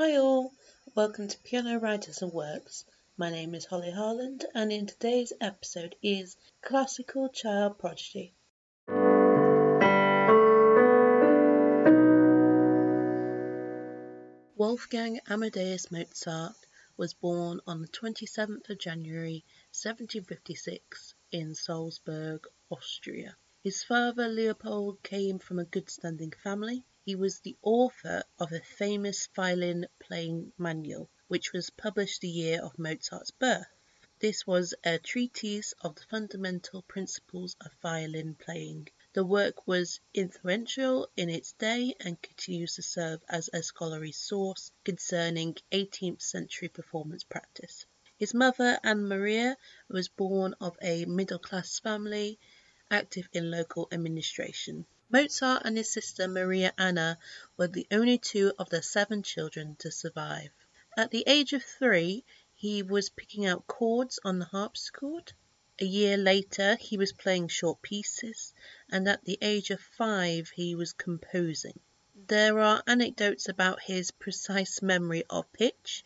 Hi all, welcome to Piano Writers and Works. My name is Holly Harland and in today's episode is Classical Child Prodigy. Wolfgang Amadeus Mozart was born on the 27th of January 1756 in Salzburg, Austria. His father Leopold came from a good standing family. He was the author of a famous violin playing manual, which was published the year of Mozart's birth. This was a treatise of the fundamental principles of violin playing. The work was influential in its day and continues to serve as a scholarly source concerning 18th century performance practice. His mother, Anna Maria, was born of a middle class family active in local administration. Mozart and his sister Maria Anna were the only two of their seven children to survive. At the age of three he was picking out chords on the harpsichord. A year later he was playing short pieces, and at the age of five he was composing. There are anecdotes about his precise memory of pitch,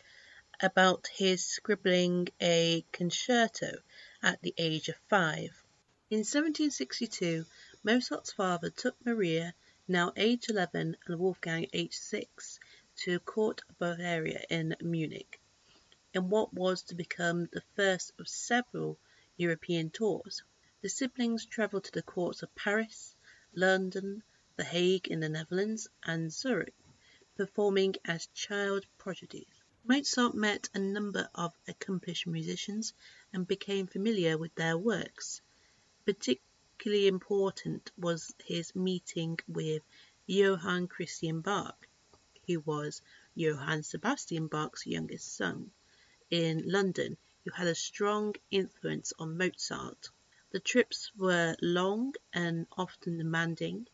about his scribbling a concerto at the age of five. In 1762 Mozart's father took Maria, now aged eleven, and Wolfgang, aged six, to a court Bavaria in Munich, in what was to become the first of several European tours. The siblings travelled to the courts of Paris, London, The Hague in the Netherlands, and Zurich, performing as child prodigies. Mozart met a number of accomplished musicians and became familiar with their works. Particularly important was his meeting with Johann Christian Bach, who was Johann Sebastian Bach's youngest son, in London, who had a strong influence on Mozart. The trips were long and often demanding,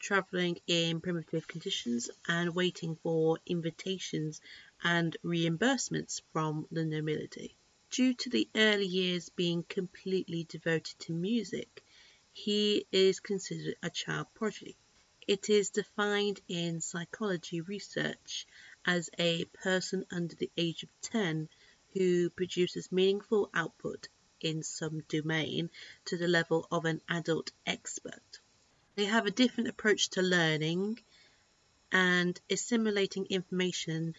travelling in primitive conditions and waiting for invitations and reimbursements from the nobility. Due to the early years being completely devoted to music, he is considered a child prodigy. It is defined in psychology research as a person under the age of 10 who produces meaningful output in some domain to the level of an adult expert. They have a different approach to learning and assimilating information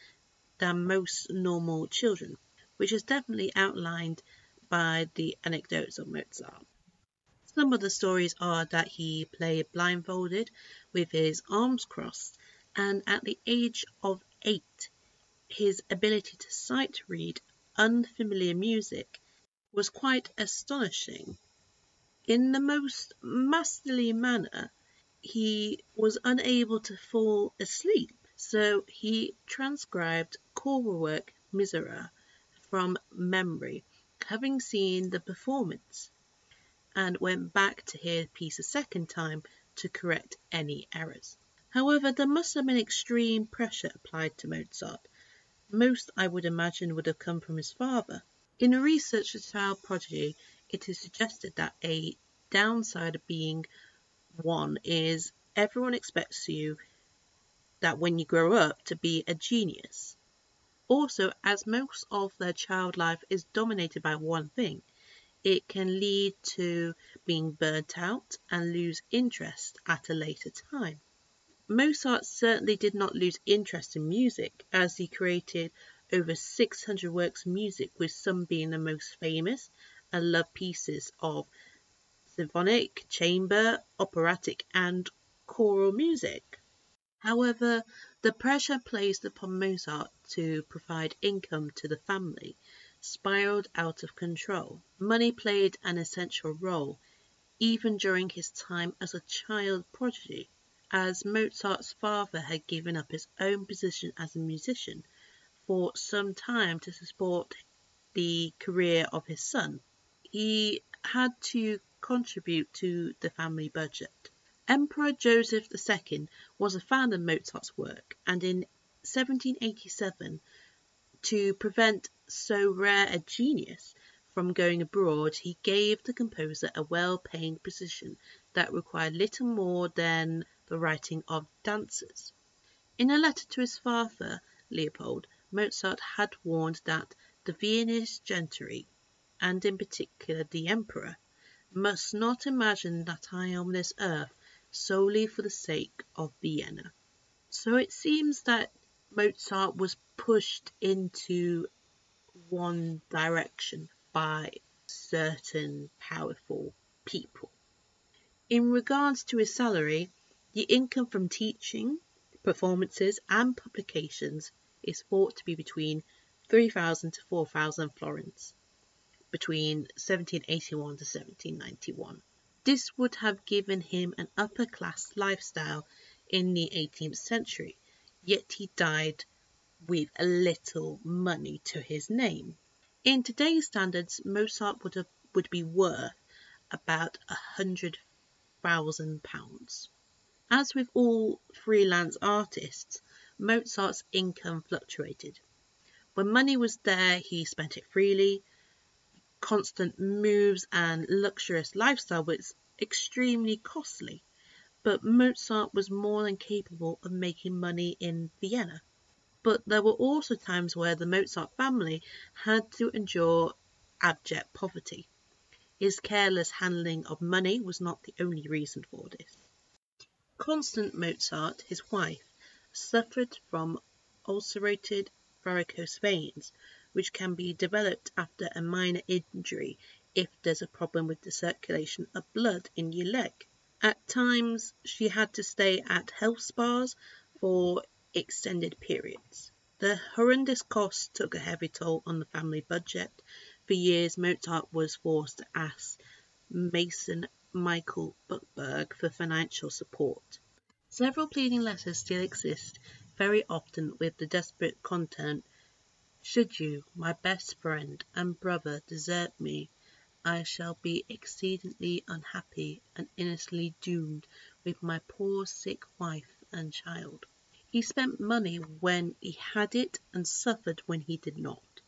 than most normal children which is definitely outlined by the anecdotes of Mozart. Some of the stories are that he played blindfolded with his arms crossed, and at the age of eight, his ability to sight read unfamiliar music was quite astonishing. In the most masterly manner, he was unable to fall asleep, so he transcribed choral work Miserere from memory, having seen the performance, and went back to hear the piece a second time to correct any errors. However, there must have been extreme pressure applied to Mozart. Most, I would imagine, would have come from his father. In a research of child prodigy, it is suggested that a downside of being one is everyone expects you that when you grow up to be a genius. Also, as most of their child life is dominated by one thing, it can lead to being burnt out and lose interest at a later time. Mozart certainly did not lose interest in music, as he created over 600 works of music, with some being the most famous and loved pieces of symphonic, chamber, operatic, and choral music. However, the pressure placed upon Mozart to provide income to the family spiraled out of control. Money played an essential role, even during his time as a child prodigy, as Mozart's father had given up his own position as a musician for some time to support the career of his son. He had to contribute to the family budget. Emperor Joseph II was a fan of Mozart's work, and in 1787, to prevent so rare a genius from going abroad, he gave the composer a well paying position that required little more than the writing of dances. In a letter to his father, Leopold, Mozart had warned that the Viennese gentry, and in particular the Emperor, must not imagine that I am on this earth solely for the sake of Vienna. So it seems that Mozart was pushed into one direction by certain powerful people. In regards to his salary, the income from teaching, performances, and publications is thought to be between 3,000 to 4,000 florins between 1781 to 1791. This would have given him an upper class lifestyle in the 18th century, yet he died with a little money to his name. In today's standards, Mozart would have, would be worth about a hundred thousand pounds. As with all freelance artists, Mozart's income fluctuated. When money was there, he spent it freely. Constant moves and luxurious lifestyle was extremely costly, but Mozart was more than capable of making money in Vienna. But there were also times where the Mozart family had to endure abject poverty. His careless handling of money was not the only reason for this. Constance Mozart, his wife, suffered from ulcerated varicose veins, which can be developed after a minor injury if there's a problem with the circulation of blood in your leg. At times, she had to stay at health spas for extended periods. The horrendous costs took a heavy toll on the family budget. For years, Mozart was forced to ask Mason Michael Puchberg for financial support. Several pleading letters still exist, very often with the desperate content Should you, my best friend and brother, desert me, I shall be exceedingly unhappy and innocently doomed with my poor sick wife and child. He spent money when he had it and suffered when he did not.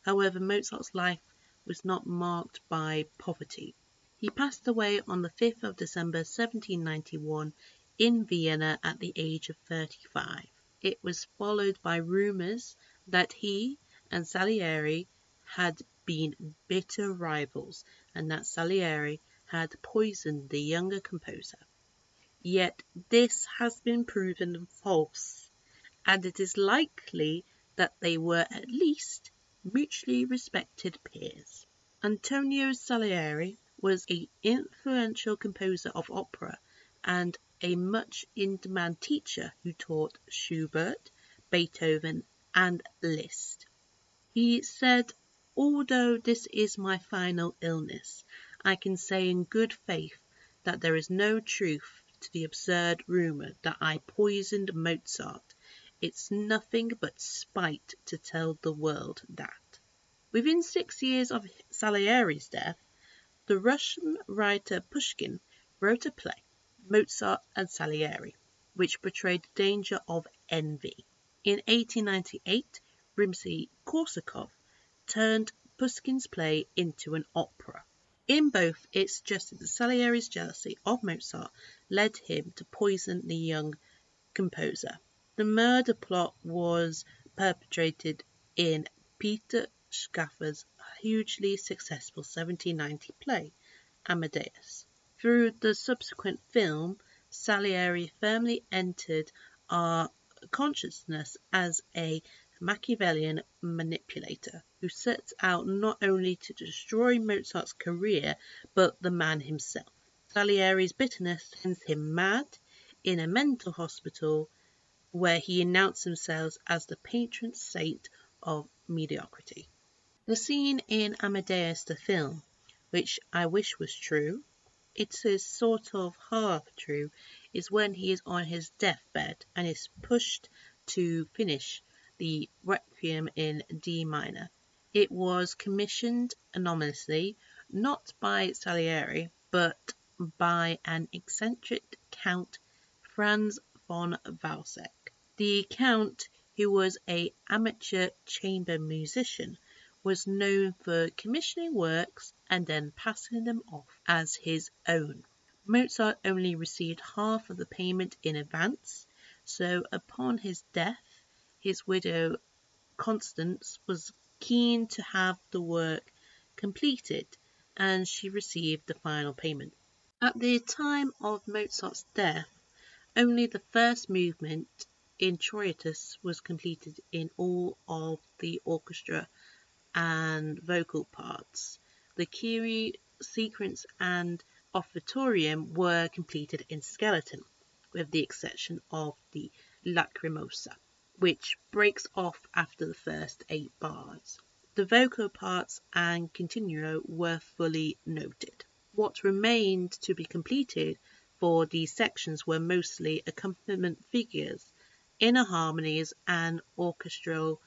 However, Mozart's life was not marked by poverty. He passed away on the 5th of December 1791 in Vienna at the age of 35. It was followed by rumours that he and Salieri had been bitter rivals and that Salieri had poisoned the younger composer. Yet this has been proven false, and it is likely that they were at least mutually respected peers. Antonio Salieri was an influential composer of opera and a much in demand teacher who taught Schubert, Beethoven, and Liszt. He said, Although this is my final illness, I can say in good faith that there is no truth to the absurd rumour that I poisoned Mozart. It's nothing but spite to tell the world that. Within six years of Salieri's death, the Russian writer Pushkin wrote a play, Mozart and Salieri, which portrayed the danger of envy. In 1898, Rimsky Korsakov turned Pushkin's play into an opera. In both, it suggested that Salieri's jealousy of Mozart led him to poison the young composer. The murder plot was perpetrated in Peter Shaffer's hugely successful 1790 play, Amadeus. Through the subsequent film, Salieri firmly entered our consciousness as a Machiavellian manipulator who sets out not only to destroy Mozart's career but the man himself. Salieri's bitterness sends him mad in a mental hospital where he announced himself as the patron saint of mediocrity. The scene in Amadeus the film, which I wish was true, it is sort of half true, is when he is on his deathbed and is pushed to finish the Requiem in D minor. It was commissioned anonymously, not by Salieri, but by an eccentric Count Franz von Walsegg. The Count, who was an amateur chamber musician, was known for commissioning works and then passing them off as his own. Mozart only received half of the payment in advance, so upon his death his widow Constance was keen to have the work completed and she received the final payment. At the time of Mozart's death, only the first movement Introitus was completed in all of the orchestra and vocal parts. The Kyrie sequence and offertorium were completed in skeleton, with the exception of the Lacrimosa, which breaks off after the first eight bars. The vocal parts and continuo were fully noted. What remained to be completed for these sections were mostly accompaniment figures, inner harmonies, and orchestral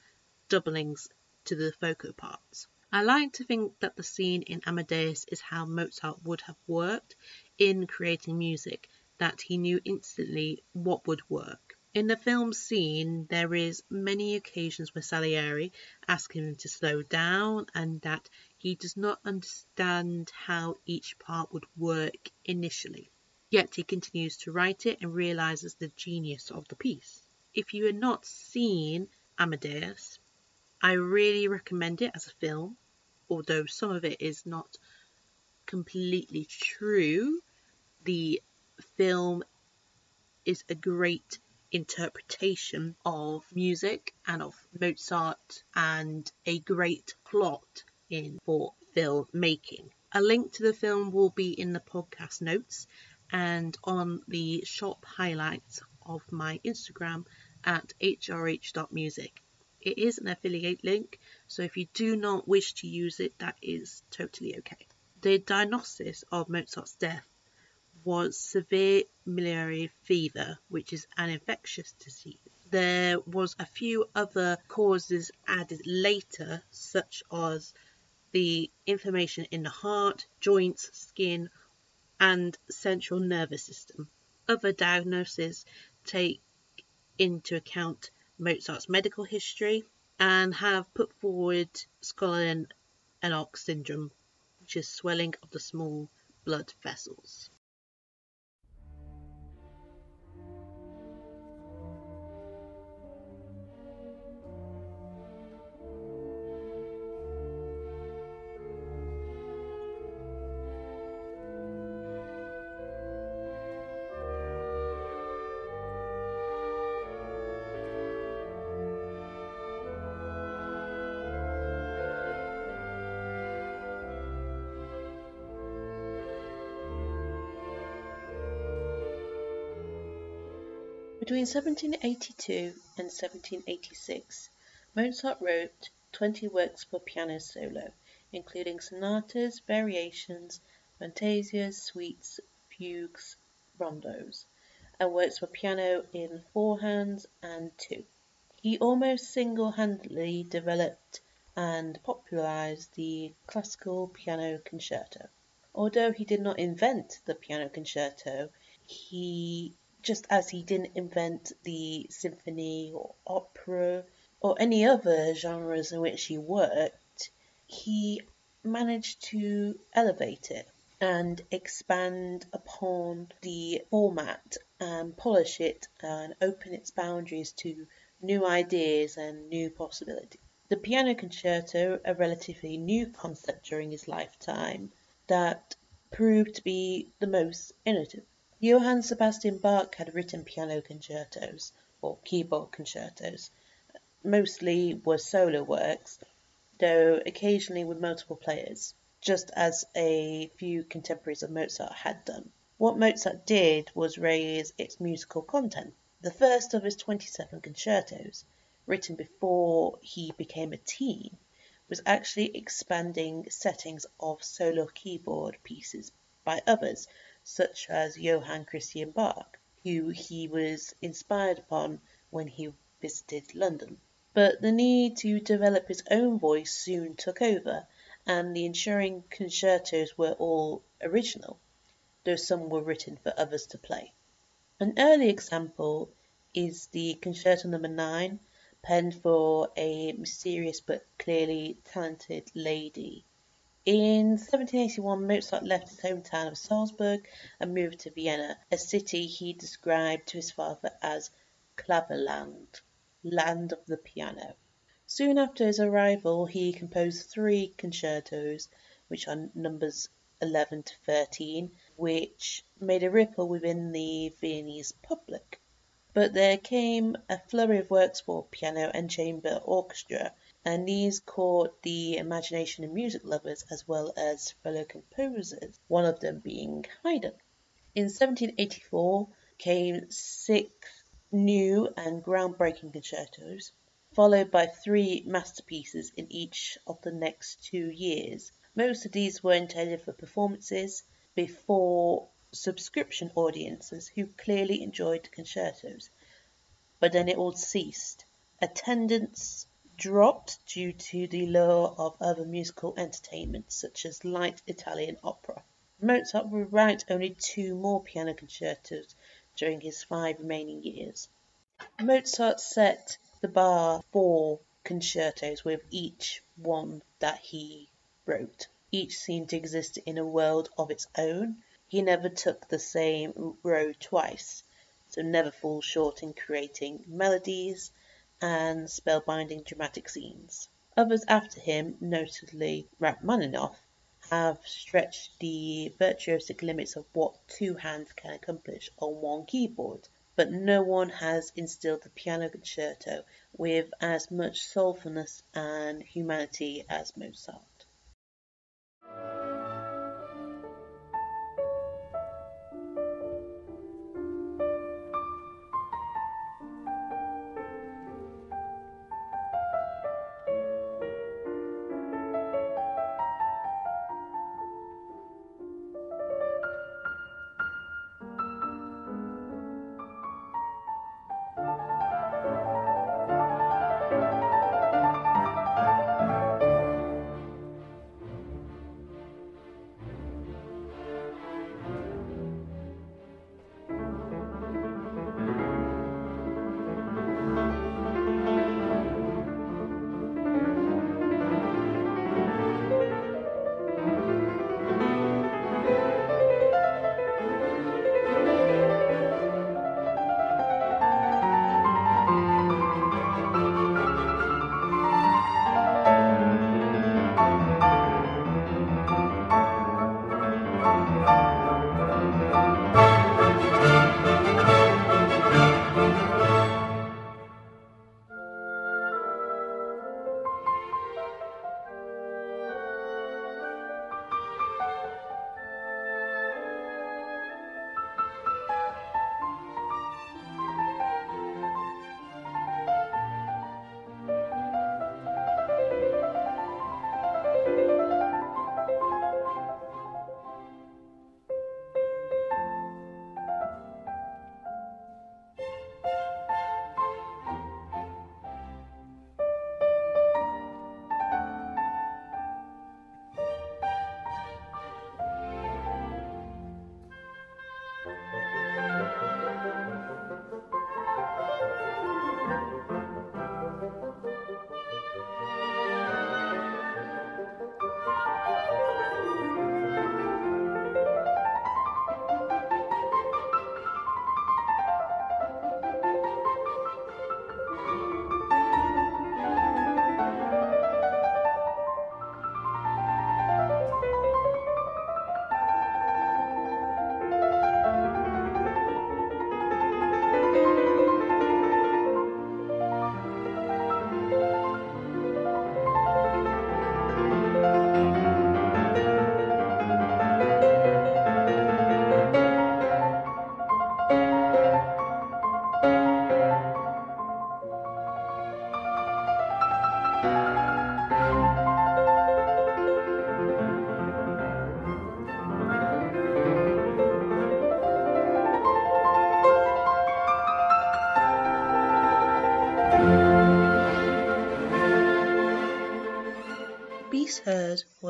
doublings to the vocal parts. I like to think that the scene in Amadeus is how Mozart would have worked in creating music, that he knew instantly what would work. In the film scene, there is many occasions where Salieri asks him to slow down and that he does not understand how each part would work initially. Yet he continues to write it and realizes the genius of the piece. If you have not seen Amadeus, I really recommend it as a film, although some of it is not completely true. The film is a great interpretation of music and of Mozart and a great plot in for filmmaking. A link to the film will be in the podcast notes and on the shop highlights of my Instagram at hrh.music. It is an affiliate link, so if you do not wish to use it, that is totally okay. The diagnosis of Mozart's death was severe miliary fever, which is an infectious disease. There was a few other causes added later, such as the inflammation in the heart, joints, skin, and central nervous system. Other diagnoses take into account Mozart's medical history and have put forward Schönlein-Henoch syndrome, which is swelling of the small blood vessels. Between 1782 and 1786, Mozart wrote twenty works for piano solo, including sonatas, variations, fantasias, suites, fugues, rondos, and works for piano in four hands and two. He almost single-handedly developed and popularized the classical piano concerto. Although he did not invent the piano concerto, he just as he didn't invent the symphony or opera or any other genres in which he worked, he managed to elevate it and expand upon the format and polish it and open its boundaries to new ideas and new possibilities. The piano concerto, a relatively new concept during his lifetime, that proved to be the most innovative. Johann Sebastian Bach had written piano concertos, or keyboard concertos. Mostly were solo works, though occasionally with multiple players, just as a few contemporaries of Mozart had done. What Mozart did was raise its musical content. The first of his 27 concertos, written before he became a teen, was actually expanding settings of solo keyboard pieces by others such as Johann Christian Bach, who he was inspired upon when he visited London. But the need to develop his own voice soon took over, and the ensuing concertos were all original, though some were written for others to play. An early example is the Concerto No. 9, penned for a mysterious but clearly talented lady in 1781 Mozart left his hometown of Salzburg and moved to Vienna, a city he described to his father as "Klavierland". Land of the Piano. Soon after his arrival he composed three concertos, which are numbers 11 to 13, which made a ripple within the Viennese public. But there came a flurry of works for piano and chamber orchestra, and these caught the imagination of music lovers as well as fellow composers, one of them being Haydn. In 1784 came six new and ground-breaking concertos, followed by three masterpieces in each of the next two years. Most of these were intended for performances before subscription audiences who clearly enjoyed the concertos. But then it all ceased. Attendance dropped due to the lure of other musical entertainments such as light Italian opera. Mozart would write only two more piano concertos during his five remaining years. Mozart set the bar for concertos with each one that he wrote. Each seemed to exist in a world of its own. He never took the same road twice, so never falls short in creating melodies and spellbinding dramatic scenes. Others after him, notably Rachmaninoff, have stretched the virtuosic limits of what two hands can accomplish on one keyboard, but no one has instilled the piano concerto with as much soulfulness and humanity as Mozart.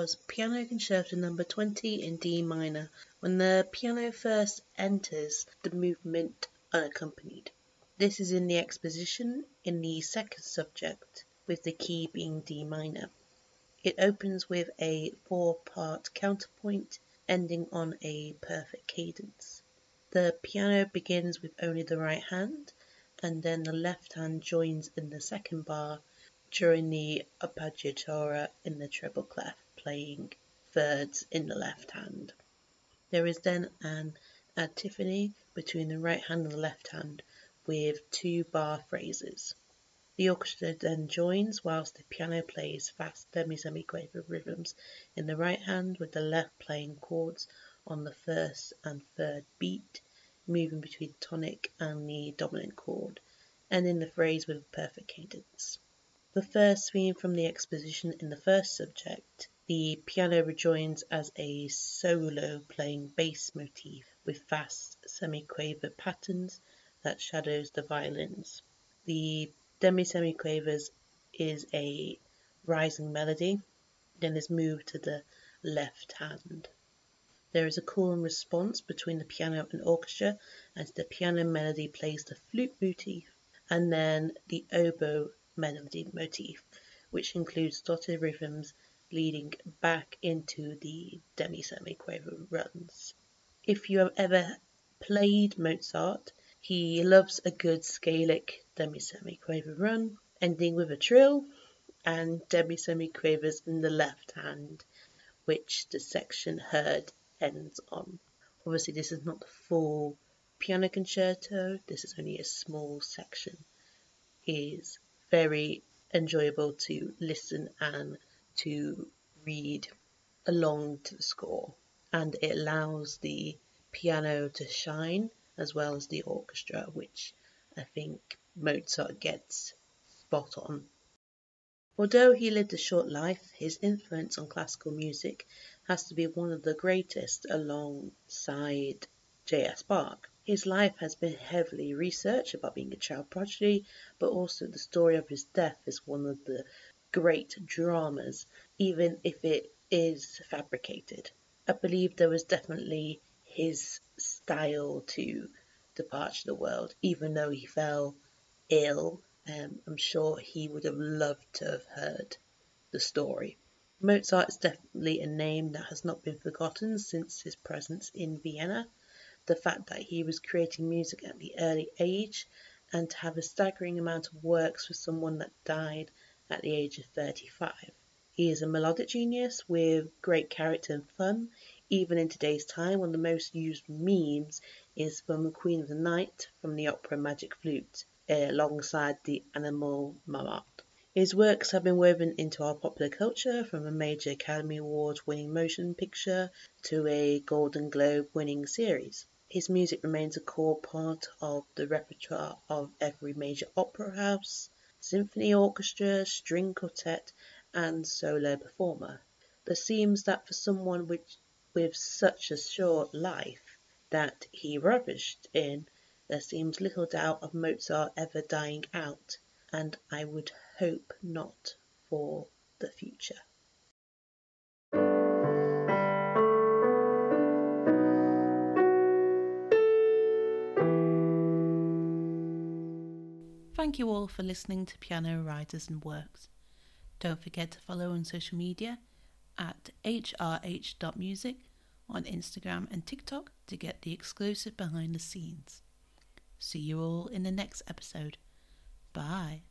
Was Piano Concerto Number 20 in D minor, when the piano first enters the movement unaccompanied. This is in the exposition in the second subject, with the key being D minor. It opens with a four-part counterpoint ending on a perfect cadence. The piano begins with only the right hand and then the left hand joins in the second bar during the appoggiatura in the treble clef, playing thirds in the left hand. There is then an antiphony between the right hand and the left hand with two bar phrases. The orchestra then joins whilst the piano plays fast demi-semiquaver rhythms in the right hand with the left playing chords on the first and third beat, moving between the tonic and the dominant chord, ending the phrase with a perfect cadence. The first theme from the exposition in the first subject, the piano rejoins as a solo playing bass motif with fast semiquaver patterns that shadows the violins. The demi-semiquavers is a rising melody, then is moved to the left hand. There is a call and response between the piano and orchestra as the piano melody plays the flute motif and then the oboe melody motif, which includes dotted rhythms leading back into the demi-semiquaver runs. If you have ever played Mozart, he loves a good scalic demi-semiquaver run, ending with a trill and demi-semiquavers in the left hand, which the section heard ends on. Obviously, this is not the full piano concerto, this is only a small section. It is very enjoyable to listen and to read along to the score, and it allows the piano to shine as well as the orchestra, which I think Mozart gets spot on. Although he lived a short life, his influence on classical music has to be one of the greatest alongside J.S. Bach. His life has been heavily researched about being a child prodigy, but also the story of his death is one of the great dramas, even if it is fabricated. I believe there was definitely his style to depart the world, even though he fell ill. Um, I'm sure he would have loved to have heard the story. Mozart is definitely a name that has not been forgotten since his presence in Vienna. The fact that he was creating music at the early age and to have a staggering amount of works for someone that died at the age of 35. He is a melodic genius with great character and fun. Even in today's time, one of the most used memes is from the Queen of the Night from the opera Magic Flute, eh, alongside the animal Marat. His works have been woven into our popular culture, from a major Academy Award winning motion picture to a Golden Globe winning series. His music remains a core part of the repertoire of every major opera house, symphony orchestra, string quartet, and solo performer. There seems that for someone with, with such a short life that he ravished in, there seems little doubt of Mozart ever dying out and I would hope not for the future. Thank you all for listening to Piano Writers and Works. Don't forget to follow on social media at hrh.music on Instagram and TikTok to get the exclusive behind the scenes. See you all in the next episode. Bye.